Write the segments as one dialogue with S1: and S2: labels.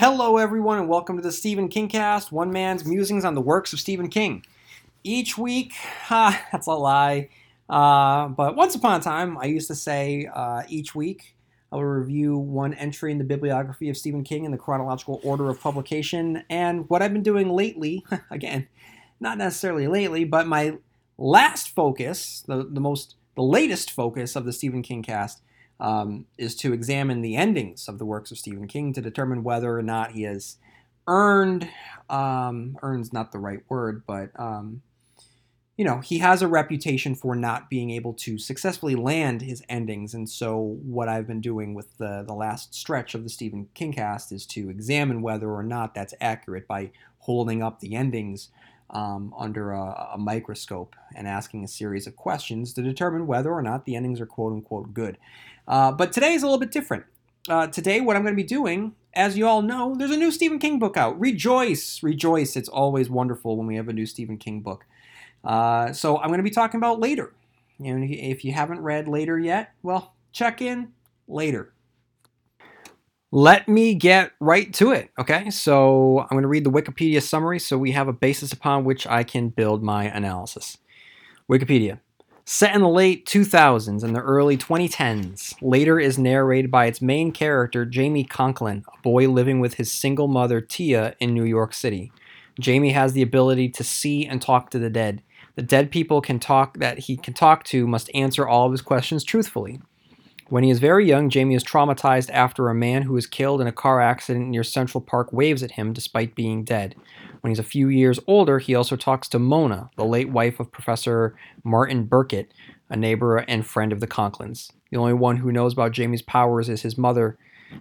S1: Hello, everyone, and welcome to the Stephen King Cast, one man's musings on the works of Stephen King. Each week, ah, that's a lie, uh, but once upon a time, I used to say uh, each week I will review one entry in the bibliography of Stephen King in the chronological order of publication. And what I've been doing lately, again, not necessarily lately, but my last focus, the, the most, the latest focus of the Stephen King Cast um, is to examine the endings of the works of Stephen King to determine whether or not he has earned, um, earns not the right word, but, um, you know, he has a reputation for not being able to successfully land his endings. And so, what I've been doing with the, the last stretch of the Stephen King cast is to examine whether or not that's accurate by holding up the endings um, under a, a, microscope and asking a series of questions to determine whether or not the endings are quote unquote good. Uh, but today is a little bit different. Uh, today, what I'm going to be doing, as you all know, there's a new Stephen King book out. Rejoice, rejoice. It's always wonderful when we have a new Stephen King book. Uh, so I'm going to be talking about later. Know, if you haven't read later yet, well, check in later. Let me get right to it. Okay, so I'm going to read the Wikipedia summary so we have a basis upon which I can build my analysis. Wikipedia. Set in the late 2000s and the early 2010s, later is narrated by its main character, Jamie Conklin, a boy living with his single mother, Tia, in New York City. Jamie has the ability to see and talk to the dead. The dead people can talk that he can talk to must answer all of his questions truthfully. When he is very young, Jamie is traumatized after a man who was killed in a car accident near Central Park waves at him despite being dead. When he's a few years older, he also talks to Mona, the late wife of Professor Martin Burkett, a neighbor and friend of the Conklins. The only one who knows about Jamie's powers is his mother.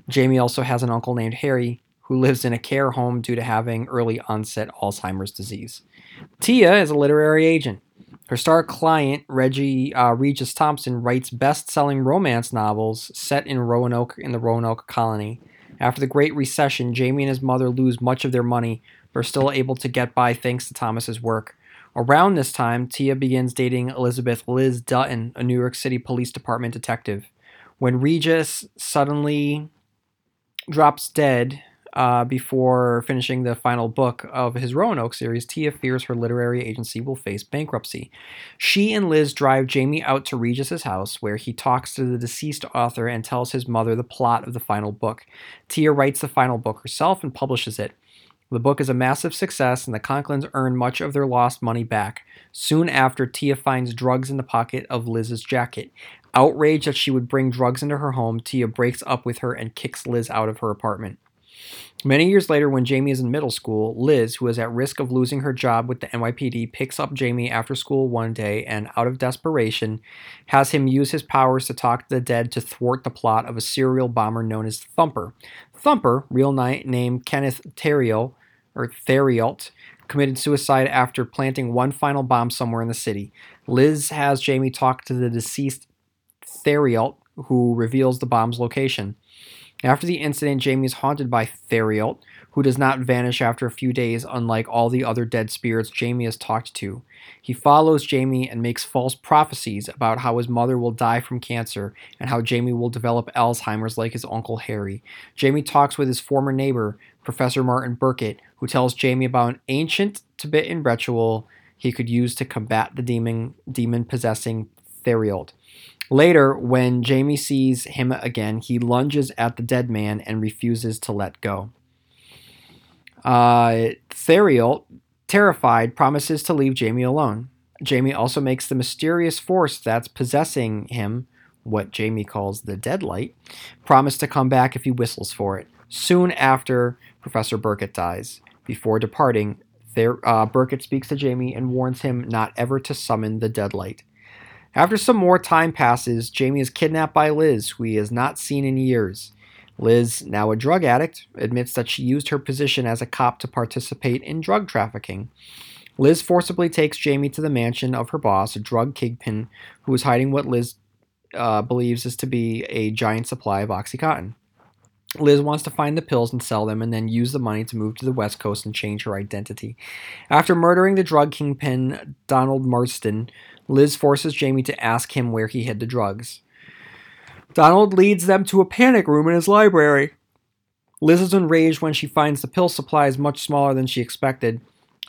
S1: Jamie also has an uncle named Harry, who lives in a care home due to having early onset Alzheimer's disease. Tia is a literary agent. Her star client, Reggie uh, Regis Thompson, writes best selling romance novels set in Roanoke in the Roanoke colony. After the Great Recession, Jamie and his mother lose much of their money, but are still able to get by thanks to Thomas's work. Around this time, Tia begins dating Elizabeth Liz Dutton, a New York City Police Department detective. When Regis suddenly drops dead, uh, before finishing the final book of his Roanoke series, Tia fears her literary agency will face bankruptcy. She and Liz drive Jamie out to Regis's house, where he talks to the deceased author and tells his mother the plot of the final book. Tia writes the final book herself and publishes it. The book is a massive success, and the Conklins earn much of their lost money back. Soon after, Tia finds drugs in the pocket of Liz's jacket. Outraged that she would bring drugs into her home, Tia breaks up with her and kicks Liz out of her apartment. Many years later, when Jamie is in middle school, Liz, who is at risk of losing her job with the NYPD, picks up Jamie after school one day and, out of desperation, has him use his powers to talk to the dead to thwart the plot of a serial bomber known as Thumper. Thumper, real name Kenneth Therriault, or Therriault, committed suicide after planting one final bomb somewhere in the city. Liz has Jamie talk to the deceased Therriault, who reveals the bomb's location. After the incident, Jamie is haunted by Therriault, who does not vanish after a few days, unlike all the other dead spirits Jamie has talked to. He follows Jamie and makes false prophecies about how his mother will die from cancer and how Jamie will develop Alzheimer's like his uncle Harry. Jamie talks with his former neighbor, Professor Martin Burkett, who tells Jamie about an ancient Tibetan ritual he could use to combat the demon demon possessing Therriault. Later, when Jamie sees him again, he lunges at the dead man and refuses to let go. Uh, Therriault, terrified, promises to leave Jamie alone. Jamie also makes the mysterious force that's possessing him, what Jamie calls the deadlight, promise to come back if he whistles for it. Soon after, Professor Burkett dies. Before departing, uh, Burkett speaks to Jamie and warns him not ever to summon the deadlight. After some more time passes, Jamie is kidnapped by Liz, who he has not seen in years. Liz, now a drug addict, admits that she used her position as a cop to participate in drug trafficking. Liz forcibly takes Jamie to the mansion of her boss, a drug kingpin who is hiding what Liz uh, believes is to be a giant supply of Oxycontin. Liz wants to find the pills and sell them and then use the money to move to the West Coast and change her identity. After murdering the drug kingpin Donald Marston, Liz forces Jamie to ask him where he hid the drugs. Donald leads them to a panic room in his library. Liz is enraged when she finds the pill supply is much smaller than she expected.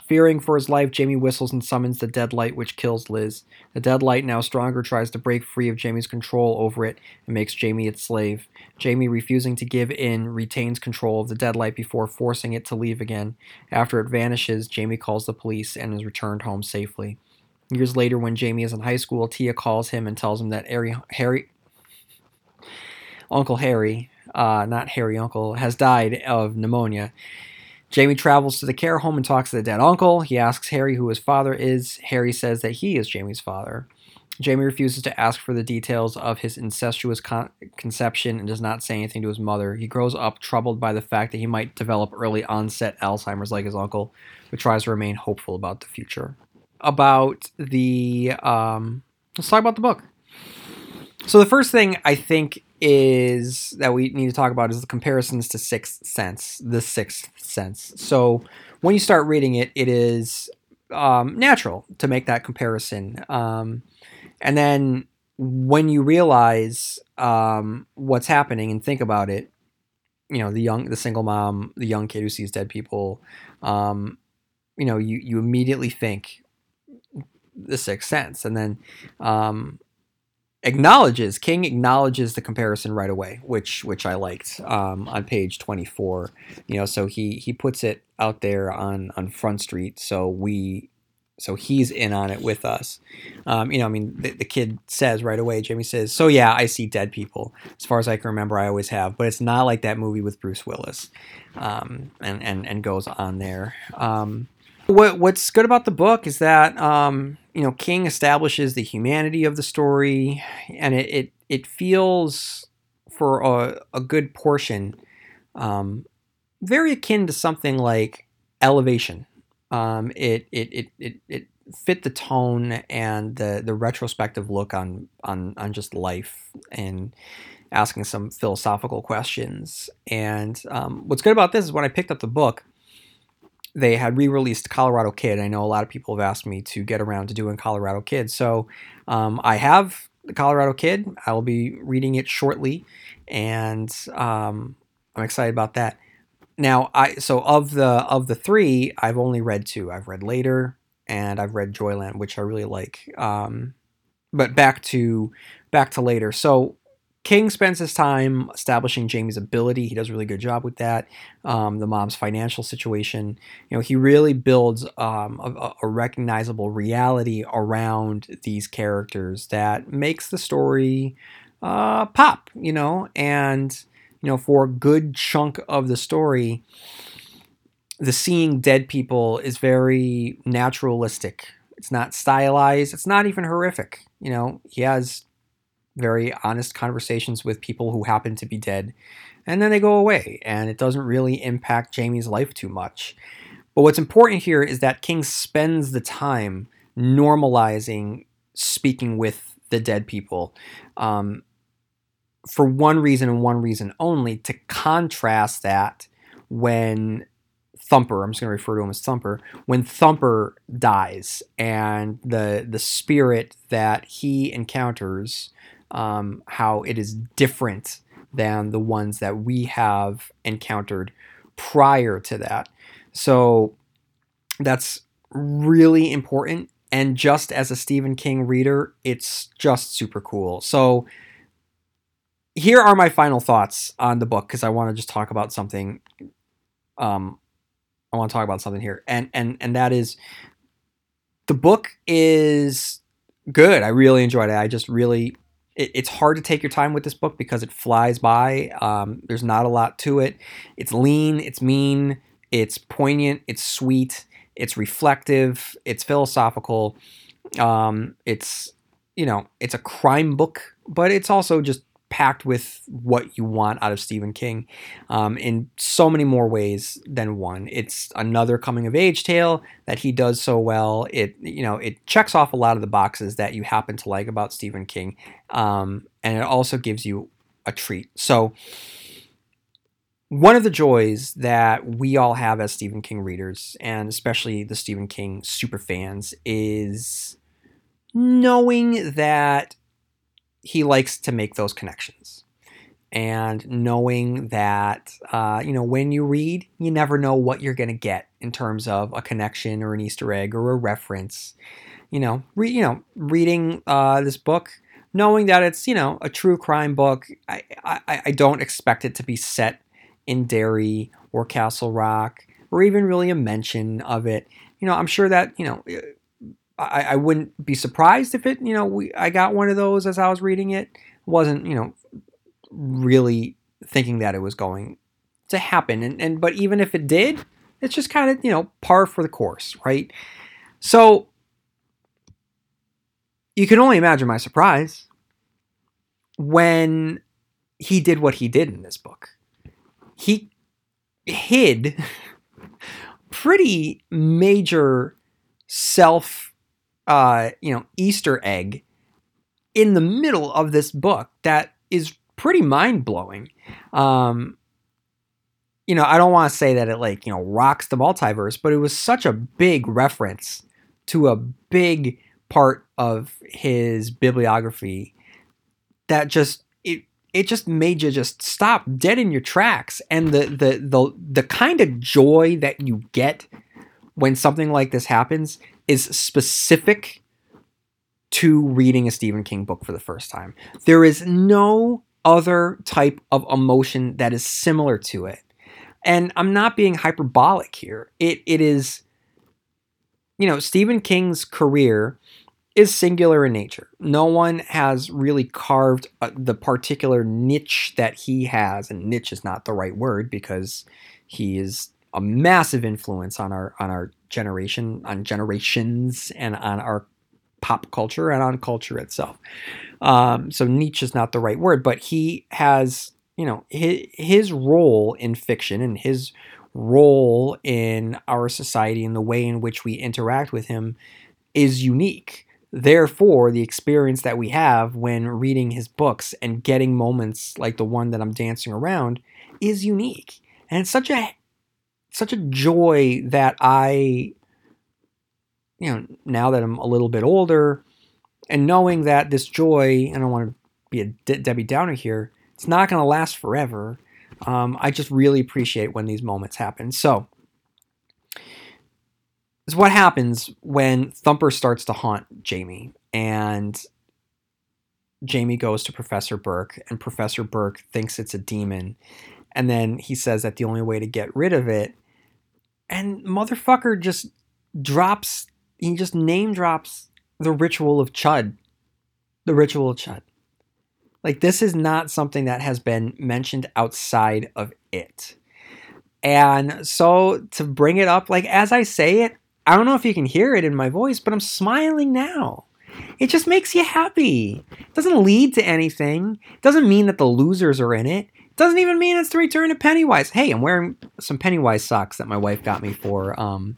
S1: Fearing for his life, Jamie whistles and summons the deadlight, which kills Liz. The deadlight, now stronger, tries to break free of Jamie's control over it and makes Jamie its slave. Jamie, refusing to give in, retains control of the deadlight before forcing it to leave again. After it vanishes, Jamie calls the police and is returned home safely. Years later, when Jamie is in high school, Tia calls him and tells him that Harry, Harry Uncle Harry, uh, not Harry Uncle, has died of pneumonia. Jamie travels to the care home and talks to the dead uncle. He asks Harry who his father is. Harry says that he is Jamie's father. Jamie refuses to ask for the details of his incestuous con- conception and does not say anything to his mother. He grows up troubled by the fact that he might develop early onset Alzheimer's like his uncle, but tries to remain hopeful about the future. About the. Um, let's talk about the book. So, the first thing I think is that we need to talk about is the comparisons to Sixth Sense, the Sixth Sense. So when you start reading it, it is um, natural to make that comparison, um, and then when you realize um, what's happening and think about it, you know the young, the single mom, the young kid who sees dead people, um, you know you you immediately think the Sixth Sense, and then um, acknowledges King acknowledges the comparison right away, which which I liked um, on page 24. You know, so he he puts it out there on on Front Street, so we so he's in on it with us. Um, you know, I mean, the, the, kid says right away. Jamie says, "So yeah, I see dead people. As far as I can remember, I always have, but it's not like that movie with Bruce Willis." Um, and and and goes on there. Um, what what's good about the book is that um, you know King establishes the humanity of the story, and it it, it feels for a, a good portion um, very akin to something like Elevation. Um, it, it it it it fit the tone and the the retrospective look on on on just life and asking some philosophical questions. And um, what's good about this is when I picked up the book, they had re-released Colorado Kid. I know a lot of people have asked me to get around to doing Colorado Kid, so um, I have the Colorado Kid. I will be reading it shortly, and um, I'm excited about that. Now, I so of the of the three, I've only read two. I've read Later and I've read Joyland, which I really like. Um, but back to back to Later. So King spends his time establishing Jamie's ability. He does a really good job with that. Um, the mom's financial situation. You know, he really builds um, a, a, recognizable reality around these characters that makes the story uh, pop. You know, and you know, for a good chunk of the story, the seeing dead people is very naturalistic. It's not stylized. It's not even horrific. You know, he has very honest conversations with people who happen to be dead, and then they go away, and it doesn't really impact Jamie's life too much. But what's important here is that King spends the time normalizing speaking with the dead people um, for one reason and one reason only to contrast that when Thumper, I'm just going to refer to him as Thumper, when Thumper dies and the the spirit that he encounters um, how it is different than the ones that we have encountered prior to that. So that's really important. And just as a Stephen King reader, it's just super cool. So here are my final thoughts on the book because I want to just talk about something. Um, I want to talk about something here, and and and that is the book is good. I really enjoyed it. I just really it, it's hard to take your time with this book because it flies by. Um, there's not a lot to it. It's lean, it's mean, it's poignant, it's sweet, it's reflective, it's philosophical. Um, it's you know, it's a crime book, but it's also just packed with what you want out of Stephen King um, in so many more ways than one. It's another coming of age tale that he does so well. It you know it checks off a lot of the boxes that you happen to like about Stephen King, um, and it also gives you a treat. So. One of the joys that we all have as Stephen King readers, and especially the Stephen King super fans, is knowing that he likes to make those connections. and knowing that uh, you know when you read, you never know what you're going to get in terms of a connection or an Easter egg or a reference. You know, re- you know, reading uh, this book, knowing that it's you know a true crime book, I, I I don't expect it to be set in Derry or Castle Rock or even really a mention of it. You know, I'm sure that you know. I, I wouldn't be surprised if it, you know, we I got one of those as I was reading it. wasn't, you know, really thinking that it was going to happen. And, and but even if it did, it's just kind of, you know, par for the course, right? So you can only imagine my surprise when he did what he did in this book. He hid pretty major self uh, you know, Easter egg in the middle of this book that is pretty mind blowing. Um, you know, I don't want to say that it like, you know, rocks the multiverse, but it was such a big reference to a big part of his bibliography that just it it just made you just stop dead in your tracks and the the the the kind of joy that you get when something like this happens is specific to reading a Stephen King book for the first time. There is no other type of emotion that is similar to it. And I'm not being hyperbolic here. It it is you know, Stephen King's career is singular in nature. No one has really carved uh, the particular niche that he has, and niche is not the right word because he is a massive influence on our on our generation, on generations, and on our pop culture and on culture itself. Um, so niche is not the right word, but he has, you know, his, his role in fiction and his role in our society and the way in which we interact with him is unique. Therefore, the experience that we have when reading his books and getting moments like the one that I'm dancing around is unique. And it's such a such a joy that I you know, now that I'm a little bit older and knowing that this joy, and I don't want to be a De- Debbie Downer here, it's not going to last forever. Um, I just really appreciate when these moments happen. So, is what happens when Thumper starts to haunt Jamie, and Jamie goes to Professor Burke, and Professor Burke thinks it's a demon, and then he says that the only way to get rid of it, and motherfucker just drops he just name drops the ritual of Chud. The ritual of Chud. Like this is not something that has been mentioned outside of it. And so to bring it up, like as I say it, I don't know if you can hear it in my voice, but I'm smiling now. It just makes you happy. It doesn't lead to anything. It doesn't mean that the losers are in it. Doesn't even mean it's the return to Pennywise. Hey, I'm wearing some Pennywise socks that my wife got me for um,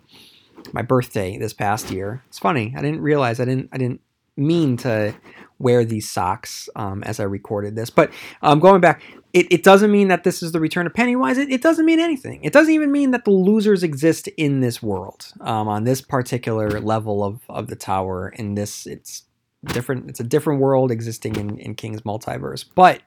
S1: my birthday this past year. It's funny. I didn't realize I didn't I didn't mean to wear these socks um, as I recorded this. But um, going back, it, it, doesn't mean that this is the return of Pennywise. It, it, doesn't mean anything. It doesn't even mean that the losers exist in this world um, on this particular level of, of the tower. In this, it's different. It's a different world existing in, in King's multiverse. But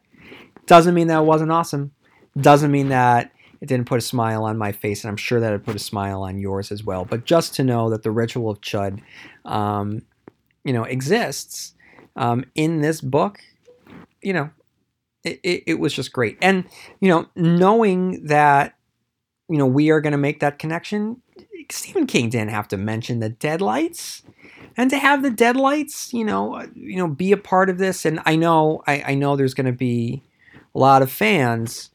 S1: doesn't mean that it wasn't awesome. Doesn't mean that it didn't put a smile on my face, and I'm sure that it put a smile on yours as well. But just to know that the ritual of Chud, um, you know, exists um, in this book, you know, it, it, it was just great. And you know, knowing that you know we are going to make that connection, Stephen King didn't have to mention the deadlights and to have the deadlights, you know, uh, you know, be a part of this. And I know, I, I know there's going to be a lot of fans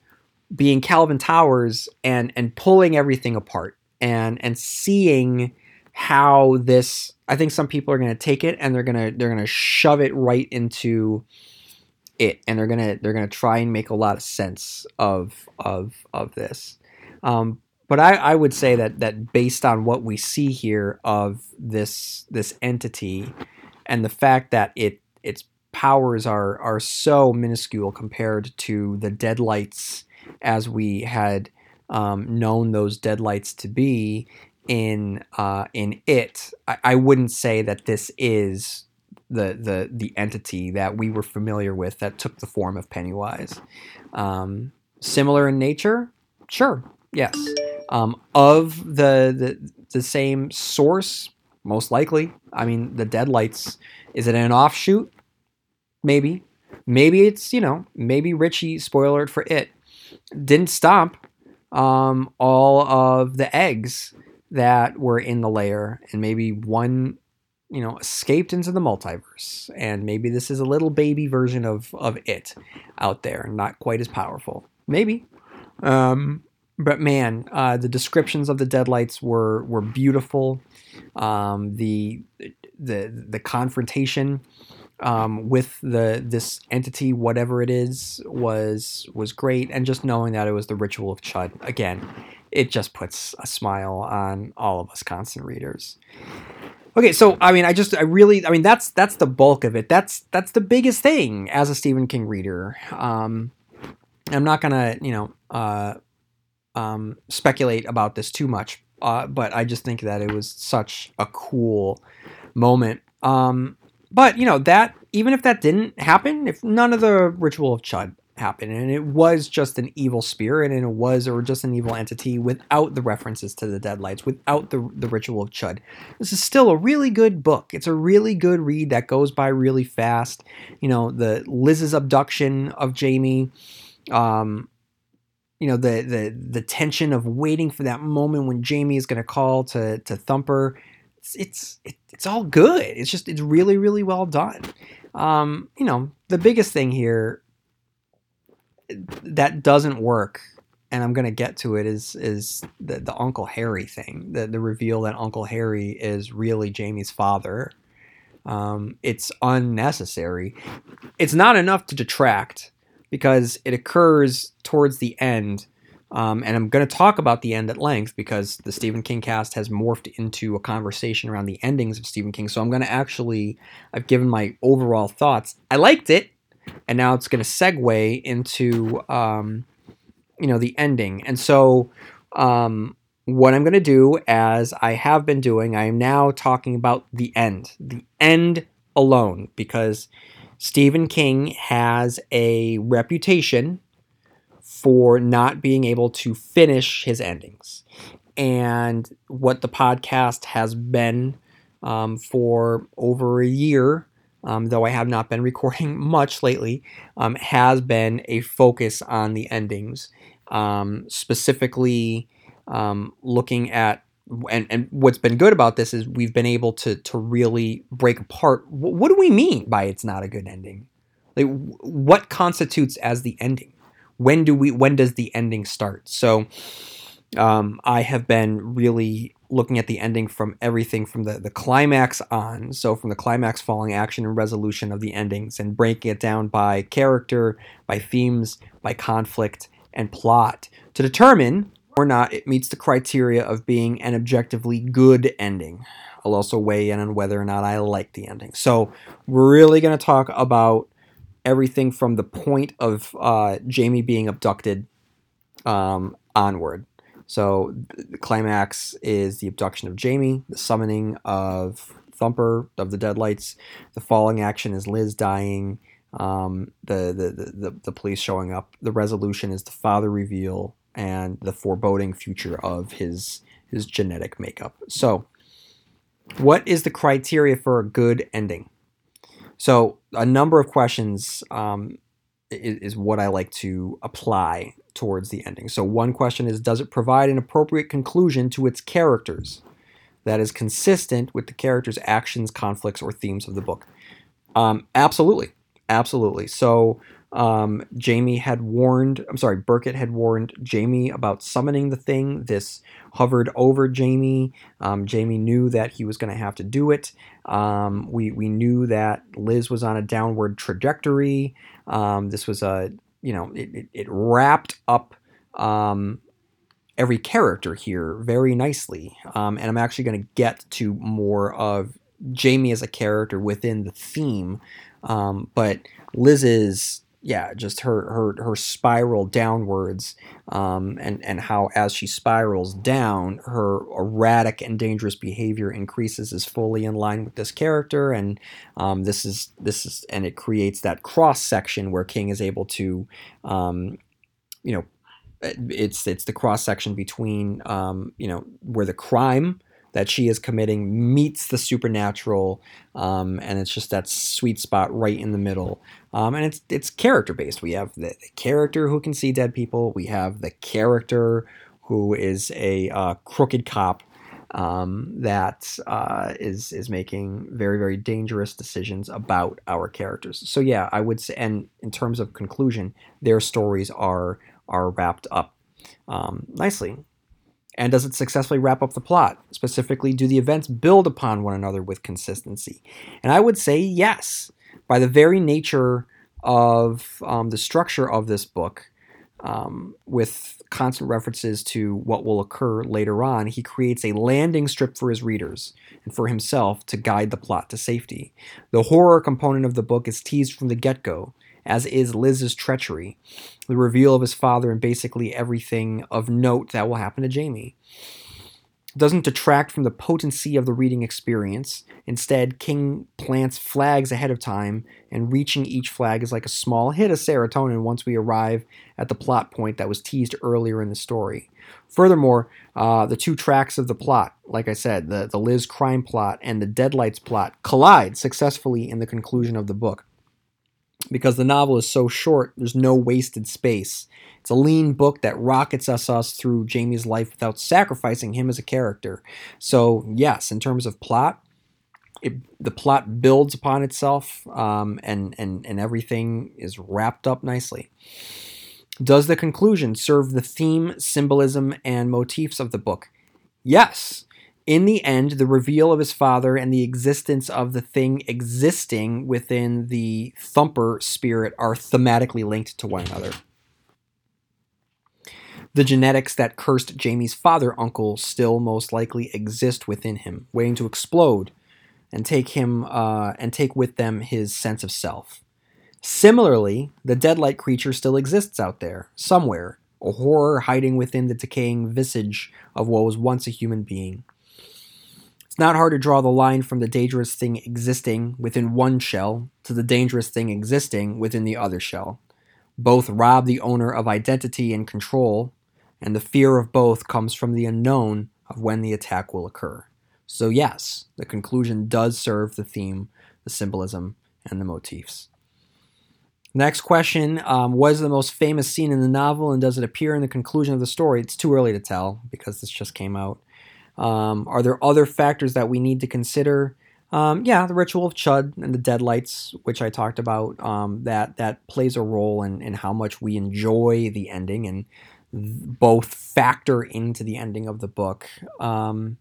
S1: being Calvin Towers and and pulling everything apart and and seeing how this I think some people are going to take it and they're going to they're going to shove it right into it and they're going to they're going to try and make a lot of sense of of of this. Um, but I, I would say that that based on what we see here of this this entity and the fact that it its powers are are so minuscule compared to the deadlights as we had um, known those deadlights to be in uh, in it. I, I, wouldn't say that this is the the the entity that we were familiar with that took the form of Pennywise. Um, similar in nature, sure, yes. Um, of the, the the same source, most likely. I mean, the Deadlights. Is it an offshoot? Maybe. Maybe it's you know maybe Richie. Spoiler for it. Didn't stop um, all of the eggs that were in the layer, and maybe one you know, escaped into the multiverse, and maybe this is a little baby version of of it out there, not quite as powerful. Maybe, um, but man, uh, the descriptions of the deadlights were were beautiful. Um, the the the confrontation um, with the this entity, whatever it is, was was great, and just knowing that it was the ritual of Chud again, it just puts a smile on all of us constant readers. Okay, so I mean, I just, I really, I mean, that's that's the bulk of it. That's that's the biggest thing as a Stephen King reader. Um, I'm not gonna, you know, uh, um, speculate about this too much, uh, but I just think that it was such a cool moment. Um, but you know that even if that didn't happen, if none of the ritual of Chud happened and it was just an evil spirit and it was or just an evil entity without the references to the deadlights without the, the ritual of chud this is still a really good book. It's a really good read that goes by really fast. You know the liz's abduction of jamie um you know the the the tension of waiting for that moment when jamie is going to call to to thumper it's it's it's all good it's just it's really really well done um you know the biggest thing here that doesn't work and I'm gonna get to it is is the, the Uncle Harry thing, the the reveal that Uncle Harry is really Jamie's father. Um, it's unnecessary. It's not enough to detract because it occurs towards the end, um, and I'm going to talk about the end at length because the Stephen King cast has morphed into a conversation around the endings of Stephen King. So I'm going to actually, I've given my overall thoughts. I liked it and now it's going to segue into um, you know the ending and so um, what i'm going to do as i have been doing i am now talking about the end the end alone because stephen king has a reputation for not being able to finish his endings and what the podcast has been um, for over a year um, though I have not been recording much lately, um, has been a focus on the endings, um, specifically um, looking at. And, and what's been good about this is we've been able to to really break apart what, what do we mean by it's not a good ending like what constitutes as the ending when do we when does the ending start so um, i have been really looking at the ending from everything from the, the climax on. So, from the climax, falling action, and resolution of the endings, and breaking it down by character, by themes, by conflict, and plot to determine or not it meets the criteria of being an objectively good ending. I'll also weigh in on whether or not I like the ending. So, we're really going to talk about everything from the point of uh, Jamie being abducted um, onward. So the climax is the abduction of Jamie, the summoning of Thumper of the Deadlights. The falling action is Liz dying. Um, the, the, the, the police showing up. The resolution is the father reveal and the foreboding future of his his genetic makeup. So, what is the criteria for a good ending? So, a number of questions um, is, is what I like to apply towards the ending. So, one question is Does it provide an appropriate conclusion to its characters that is consistent with the characters' actions, conflicts, or themes of the book? Um, absolutely. Absolutely. So, um, Jamie had warned, I'm sorry, Burkett had warned Jamie about summoning the thing. This hovered over Jamie. Um, Jamie knew that he was going to have to do it. Um, we, we knew that Liz was on a downward trajectory. Um, this was a you know, it, it, it wrapped up um, every character here very nicely. Um, and I'm actually going to get to more of Jamie as a character within the theme. But Liz's yeah, just her her her spiral downwards, um, and and how as she spirals down, her erratic and dangerous behavior increases is fully in line with this character, and um, this is this is and it creates that cross section where King is able to, um, you know, it's it's the cross section between um, you know where the crime that she is committing meets the supernatural, um, and it's just that sweet spot right in the middle. Um, and it's it's character based. We have the, character who can see dead people. We have the character who is a uh, crooked cop um, that uh, is is making very very dangerous decisions about our characters. So yeah, I would say, and in terms of conclusion, their stories are are wrapped up um, nicely. And does it successfully wrap up the plot? Specifically, do the events build upon one another with consistency? And I would say yes. By the very nature of um, the structure of this book, um, with constant references to what will occur later on, he creates a landing strip for his readers and for himself to guide the plot to safety. The horror component of the book is teased from the get go, as is Liz's treachery, the reveal of his father, and basically everything of note that will happen to Jamie. Doesn't detract from the potency of the reading experience. Instead, King plants flags ahead of time, and reaching each flag is like a small hit of serotonin once we arrive at the plot point that was teased earlier in the story. Furthermore, uh, the two tracks of the plot, like I said, the, the Liz crime plot and the Deadlights plot, collide successfully in the conclusion of the book because the novel is so short, there's no wasted space. It's a lean book that rockets us us through Jamie's life without sacrificing him as a character. So, yes, in terms of plot, it, the plot builds upon itself um, and, and, and everything is wrapped up nicely. Does the conclusion serve the theme, symbolism, and motifs of the book? Yes. In the end, the reveal of his father and the existence of the thing existing within the Thumper spirit are thematically linked to one another. The genetics that cursed Jamie's father uncle still most likely exist within him, waiting to explode and take him uh, and take with them his sense of self. Similarly, the deadlight creature still exists out there, somewhere, a horror hiding within the decaying visage of what was once a human being. It's not hard to draw the line from the dangerous thing existing within one shell to the dangerous thing existing within the other shell. Both rob the owner of identity and control, and the fear of both comes from the unknown of when the attack will occur. So, yes, the conclusion does serve the theme, the symbolism, and the motifs. Next question um, What is the most famous scene in the novel, and does it appear in the conclusion of the story? It's too early to tell because this just came out. Um, are there other factors that we need to consider? Um, yeah, the ritual of Chud and the deadlights, which I talked about, um, that that plays a role in, in how much we enjoy the ending and both factor into the ending of the book. Um,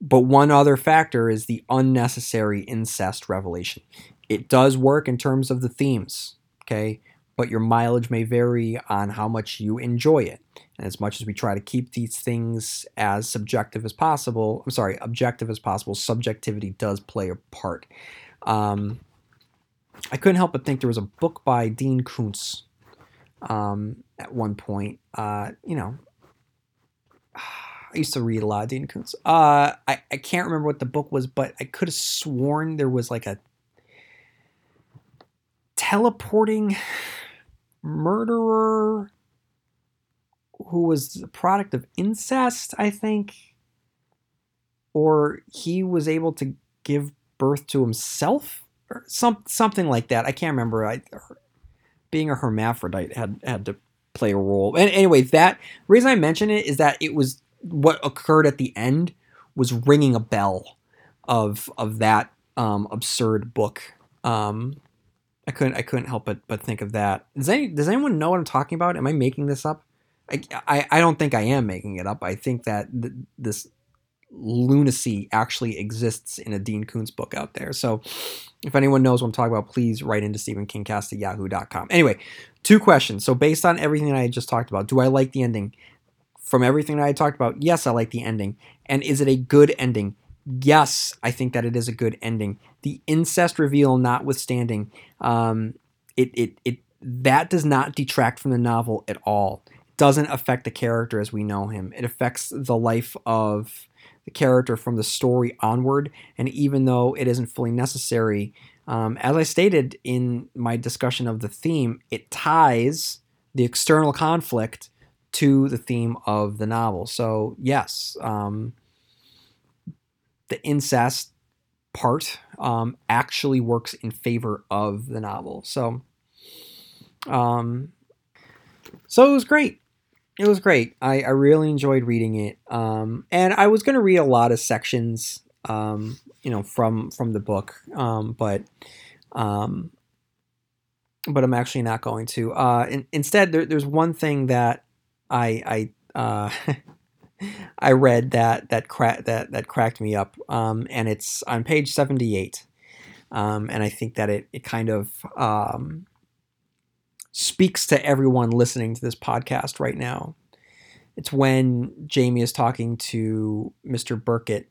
S1: but one other factor is the unnecessary incest revelation. It does work in terms of the themes, okay, but your mileage may vary on how much you enjoy it. And as much as we try to keep these things as subjective as possible, I'm sorry, objective as possible, subjectivity does play a part. Um, I couldn't help but think there was a book by Dean Koontz um, at one point. Uh, you know, I used to read a lot of Dean Koontz. Uh, I, I can't remember what the book was, but I could have sworn there was like a teleporting murderer who was the product of incest, I think, or he was able to give birth to himself or some something like that. I can't remember. I, being a hermaphrodite had had to play a role. And anyway, that reason I mention it is that it was what occurred at the end was ringing a bell of of that um, absurd book. Um, I couldn't I couldn't help but but think of that. Does any does anyone know what I'm talking about? Am I making this up? I, I, I don't think I am making it up. I think that th- this lunacy actually exists in a Dean Koontz book out there. So if anyone knows what I'm talking about, please write into StephenKingcast at yahoo.com. Anyway, two questions. So based on everything I just talked about, do I like the ending? From everything that I talked about, yes, I like the ending. And is it a good ending? Yes, I think that it is a good ending. The incest reveal notwithstanding, um, it it it that does not detract from the novel at all. It doesn't affect the character as we know him. It affects the life of the character from the story onward. And even though it isn't fully necessary, um, as I stated in my discussion of the theme, it ties the external conflict to the theme of the novel. So, yes, um, the incest part um, actually works in favor of the novel. So, um, so it was great. It was great. I, I really enjoyed reading it. Um, and I was going to read a lot of sections, um, you know, from from the book, um, but um, but I'm actually not going to. Uh, in, instead, there, there's one thing that I I uh, I read that that cra- that that cracked me up, um, and it's on page 78, um, and I think that it it kind of um, speaks to everyone listening to this podcast right now. It's when Jamie is talking to Mr. Burkett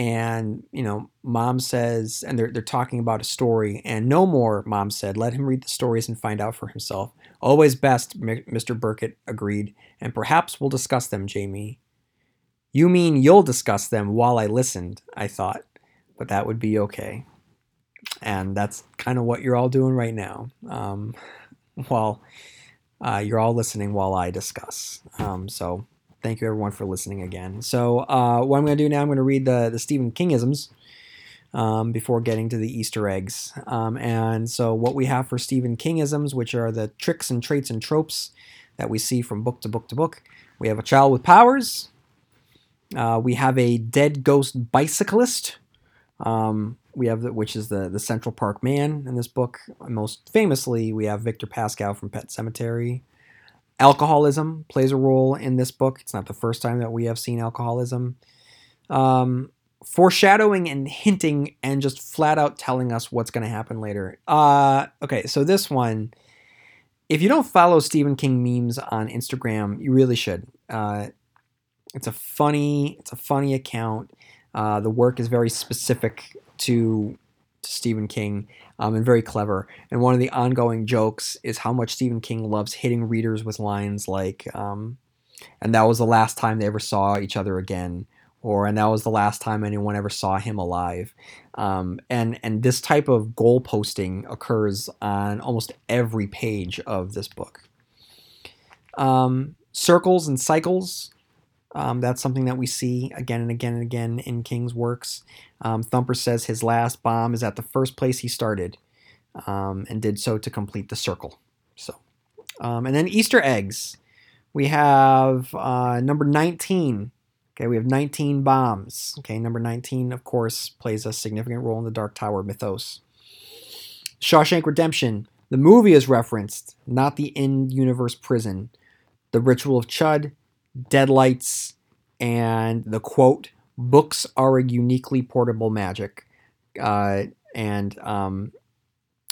S1: and you know mom says and they're, they're talking about a story and no more mom said let him read the stories and find out for himself. Always best mr burkett agreed and perhaps we'll discuss them jamie. You mean you'll discuss them while i listened i thought but that would be okay. And that's kind of what you're all doing right now um, while uh, you're all listening while I discuss. Um, so thank you everyone for listening again. So uh, what I'm going to do now, I'm going to read the the Stephen Kingisms um, before getting to the Easter eggs. Um, and so what we have for Stephen Kingisms, which are the tricks and traits and tropes that we see from book to book to book. We have a child with powers. Uh, we have a dead ghost bicyclist. Um, we have the, which is the the Central Park Man in this book. Most famously, we have Victor Pascow from Pet Sematary. Alcoholism plays a role in this book. It's not the first time that we have seen alcoholism. Um, foreshadowing and hinting and just flat out telling us what's going to happen later. Uh, okay, so this one, if you don't follow Stephen King memes on Instagram, you really should. Uh, it's a funny, it's a funny account. Uh, the work is very specific to, to Stephen King um, and very clever. And one of the ongoing jokes is how much Stephen King loves hitting readers with lines like, um, and that was the last time they ever saw each other again, or and that was the last time anyone ever saw him alive. Um, and and this type of goal posting occurs on almost every page of this book. Um, circles and cycles um, that's something that we see again and again and again in King's works. Um, Thumper says his last bomb is at the first place he started, um, and did so to complete the circle. So, um, and then Easter eggs. We have uh, number 19. Okay, we have 19 bombs. Okay, number 19, of course, plays a significant role in the Dark Tower mythos. Shawshank Redemption. The movie is referenced, not the in universe prison. The Ritual of Chud, deadlights, and the quote, books are a uniquely portable magic. Uh, and um,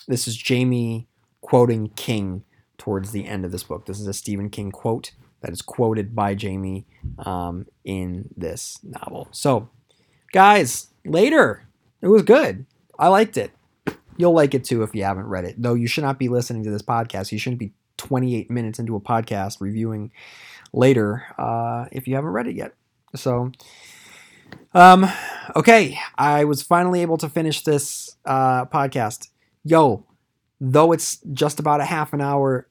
S1: this is Jamie quoting King towards the end of this book. This is a Stephen King quote that is quoted by Jamie um, in this novel. So, guys, later. It was good. I liked it. You'll like it too if you haven't read it. Though you should not be listening to this podcast. You shouldn't be 28 minutes into a podcast reviewing later uh, if you haven't read it yet. So, um, okay, I was finally able to finish this uh, podcast. Yo, though it's just about a half an hour,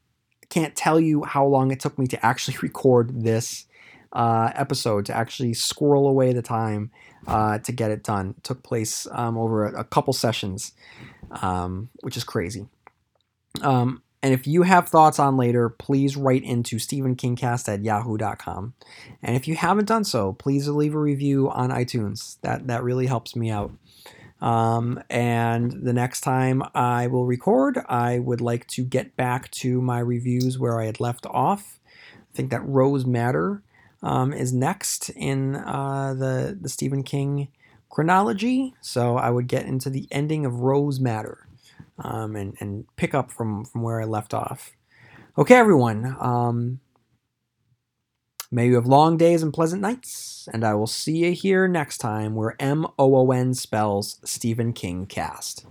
S1: can't tell you how long it took me to actually record this uh, episode, to actually squirrel away the time uh, to get it done. It took place um, over a, a, couple sessions, um, which is crazy. Um, and if you have thoughts on later, please write into StephenKingcast at yahoo.com. And if you haven't done so, please leave a review on iTunes. That that really helps me out. Um, and the next time I will record, I would like to get back to my reviews where I had left off. I think that Rose Madder um, is next in uh, the the Stephen King chronology. So I would get into the ending of Rose Madder um, and, and pick up from, from where I left off. Okay, everyone. Um, may you have long days and pleasant nights, and I will see you here next time where M O O N spells Stephen King cast.